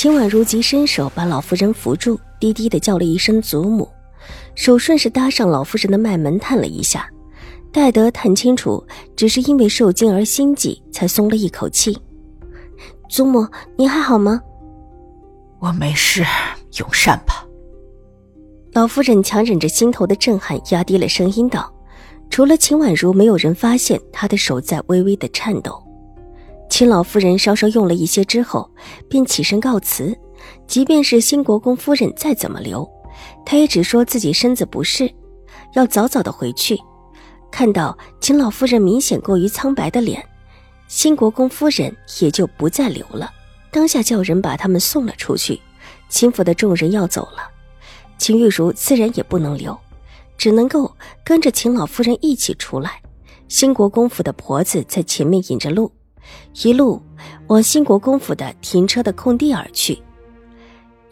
秦婉如急伸手把老夫人扶住，低低的叫了一声“祖母”，手顺势搭上老夫人的脉门，探了一下，戴德探清楚，只是因为受惊而心悸，才松了一口气。祖母，您还好吗？我没事，永善吧。老夫人强忍着心头的震撼，压低了声音道：“除了秦婉如，没有人发现她的手在微微的颤抖。”秦老夫人稍稍用了一些之后，便起身告辞。即便是新国公夫人再怎么留，她也只说自己身子不适，要早早的回去。看到秦老夫人明显过于苍白的脸，新国公夫人也就不再留了，当下叫人把他们送了出去。秦府的众人要走了，秦玉茹自然也不能留，只能够跟着秦老夫人一起出来。新国公府的婆子在前面引着路。一路往兴国公府的停车的空地而去，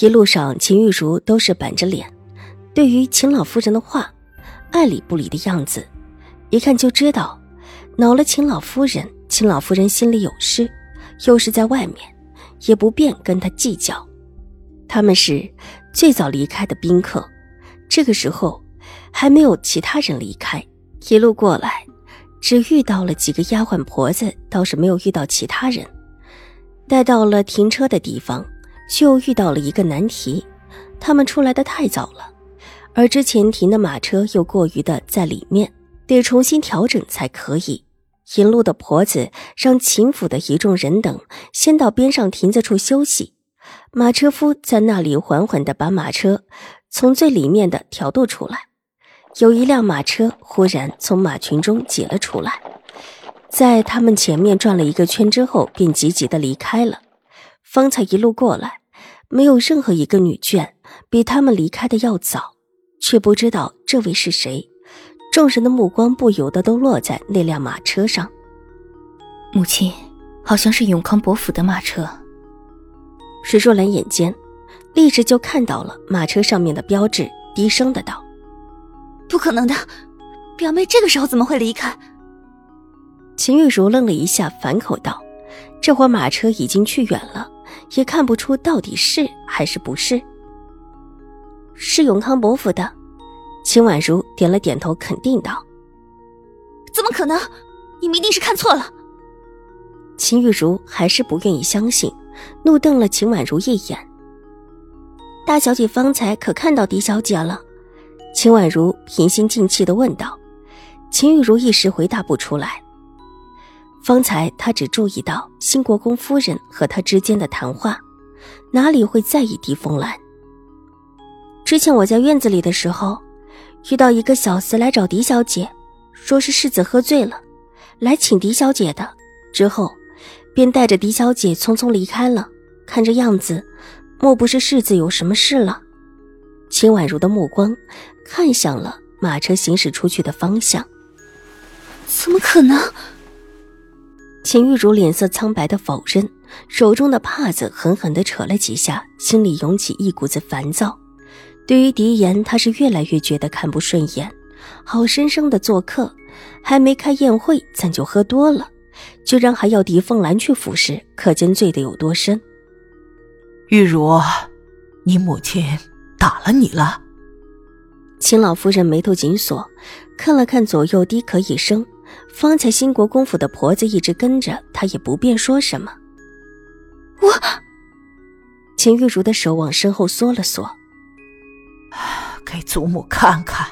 一路上秦玉茹都是板着脸，对于秦老夫人的话，爱理不理的样子，一看就知道恼了秦老夫人。秦老夫人心里有事，又是在外面，也不便跟他计较。他们是最早离开的宾客，这个时候还没有其他人离开，一路过来。只遇到了几个丫鬟婆子，倒是没有遇到其他人。待到了停车的地方，就遇到了一个难题：他们出来的太早了，而之前停的马车又过于的在里面，得重新调整才可以。引路的婆子让秦府的一众人等先到边上亭子处休息，马车夫在那里缓缓地把马车从最里面的调度出来。有一辆马车忽然从马群中挤了出来，在他们前面转了一个圈之后，便急急的离开了。方才一路过来，没有任何一个女眷比他们离开的要早，却不知道这位是谁。众人的目光不由得都落在那辆马车上。母亲，好像是永康伯府的马车。石若兰眼尖，立时就看到了马车上面的标志，低声的道。不可能的，表妹这个时候怎么会离开？秦玉茹愣了一下，反口道：“这会儿马车已经去远了，也看不出到底是还是不是。”是永康伯府的。秦婉如点了点头，肯定道：“怎么可能？你们一定是看错了。”秦玉茹还是不愿意相信，怒瞪了秦婉如一眼：“大小姐方才可看到狄小姐了？”秦婉如平心静气的问道：“秦玉茹一时回答不出来。方才她只注意到新国公夫人和他之间的谈话，哪里会在意狄凤兰？之前我在院子里的时候，遇到一个小厮来找狄小姐，说是世子喝醉了，来请狄小姐的。之后，便带着狄小姐匆匆离开了。看这样子，莫不是世子有什么事了？”秦婉如的目光。看向了马车行驶出去的方向，怎么可能？秦玉茹脸色苍白的否认，手中的帕子狠狠的扯了几下，心里涌起一股子烦躁。对于狄言，他是越来越觉得看不顺眼。好生生的做客，还没开宴会，咱就喝多了，居然还要狄凤兰去服侍，可见醉得有多深。玉茹，你母亲打了你了？秦老夫人眉头紧锁，看了看左右，低咳一声。方才兴国公府的婆子一直跟着她，也不便说什么。我，秦玉茹的手往身后缩了缩，给祖母看看。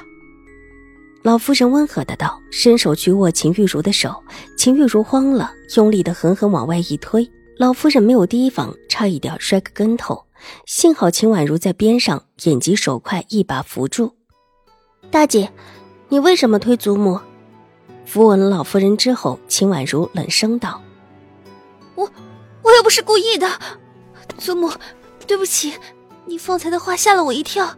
老夫人温和的道，伸手去握秦玉茹的手。秦玉茹慌了，用力的狠狠往外一推。老夫人没有提防，差一点摔个跟头。幸好秦婉如在边上，眼疾手快，一把扶住。大姐，你为什么推祖母？扶稳了老夫人之后，秦婉如冷声道：“我，我又不是故意的，祖母，对不起，你方才的话吓了我一跳。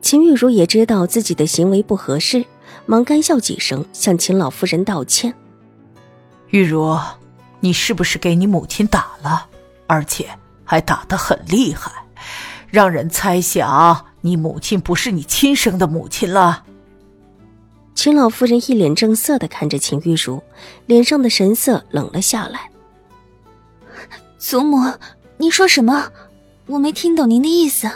秦玉茹也知道自己的行为不合适，忙干笑几声，向秦老夫人道歉。玉茹，你是不是给你母亲打了？而且还打得很厉害，让人猜想你母亲不是你亲生的母亲了。秦老夫人一脸正色的看着秦玉茹，脸上的神色冷了下来。祖母，您说什么？我没听懂您的意思。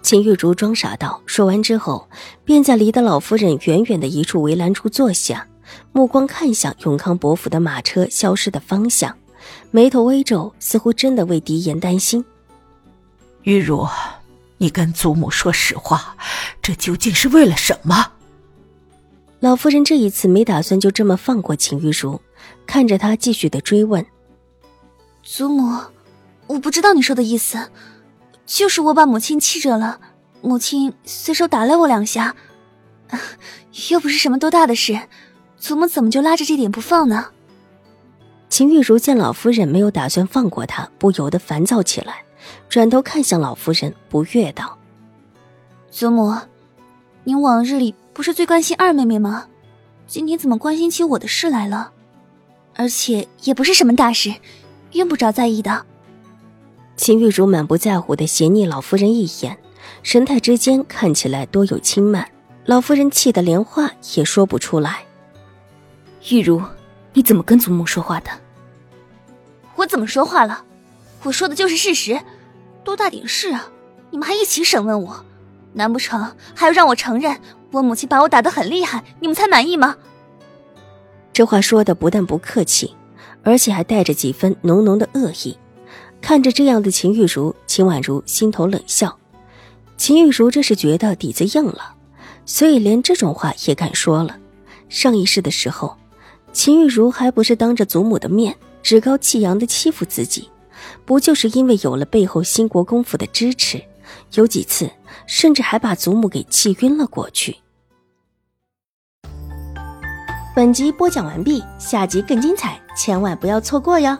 秦玉茹装傻道，说完之后，便在离得老夫人远远的一处围栏处坐下，目光看向永康伯府的马车消失的方向，眉头微皱，似乎真的为狄言担心。玉茹，你跟祖母说实话，这究竟是为了什么？老夫人这一次没打算就这么放过秦玉茹，看着她继续的追问：“祖母，我不知道你说的意思，就是我把母亲气着了，母亲随手打了我两下，又不是什么多大的事，祖母怎么就拉着这点不放呢？”秦玉茹见老夫人没有打算放过她，不由得烦躁起来，转头看向老夫人，不悦道：“祖母，您往日里……”不是最关心二妹妹吗？今天怎么关心起我的事来了？而且也不是什么大事，用不着在意的。秦玉茹满不在乎的斜睨老夫人一眼，神态之间看起来多有轻慢。老夫人气得连话也说不出来。玉茹，你怎么跟祖母说话的？我怎么说话了？我说的就是事实。多大点事啊？你们还一起审问我？难不成还要让我承认我母亲把我打得很厉害，你们才满意吗？这话说的不但不客气，而且还带着几分浓浓的恶意。看着这样的秦玉茹，秦婉如心头冷笑。秦玉茹这是觉得底子硬了，所以连这种话也敢说了。上一世的时候，秦玉茹还不是当着祖母的面趾高气扬的欺负自己，不就是因为有了背后新国公府的支持？有几次，甚至还把祖母给气晕了过去。本集播讲完毕，下集更精彩，千万不要错过哟！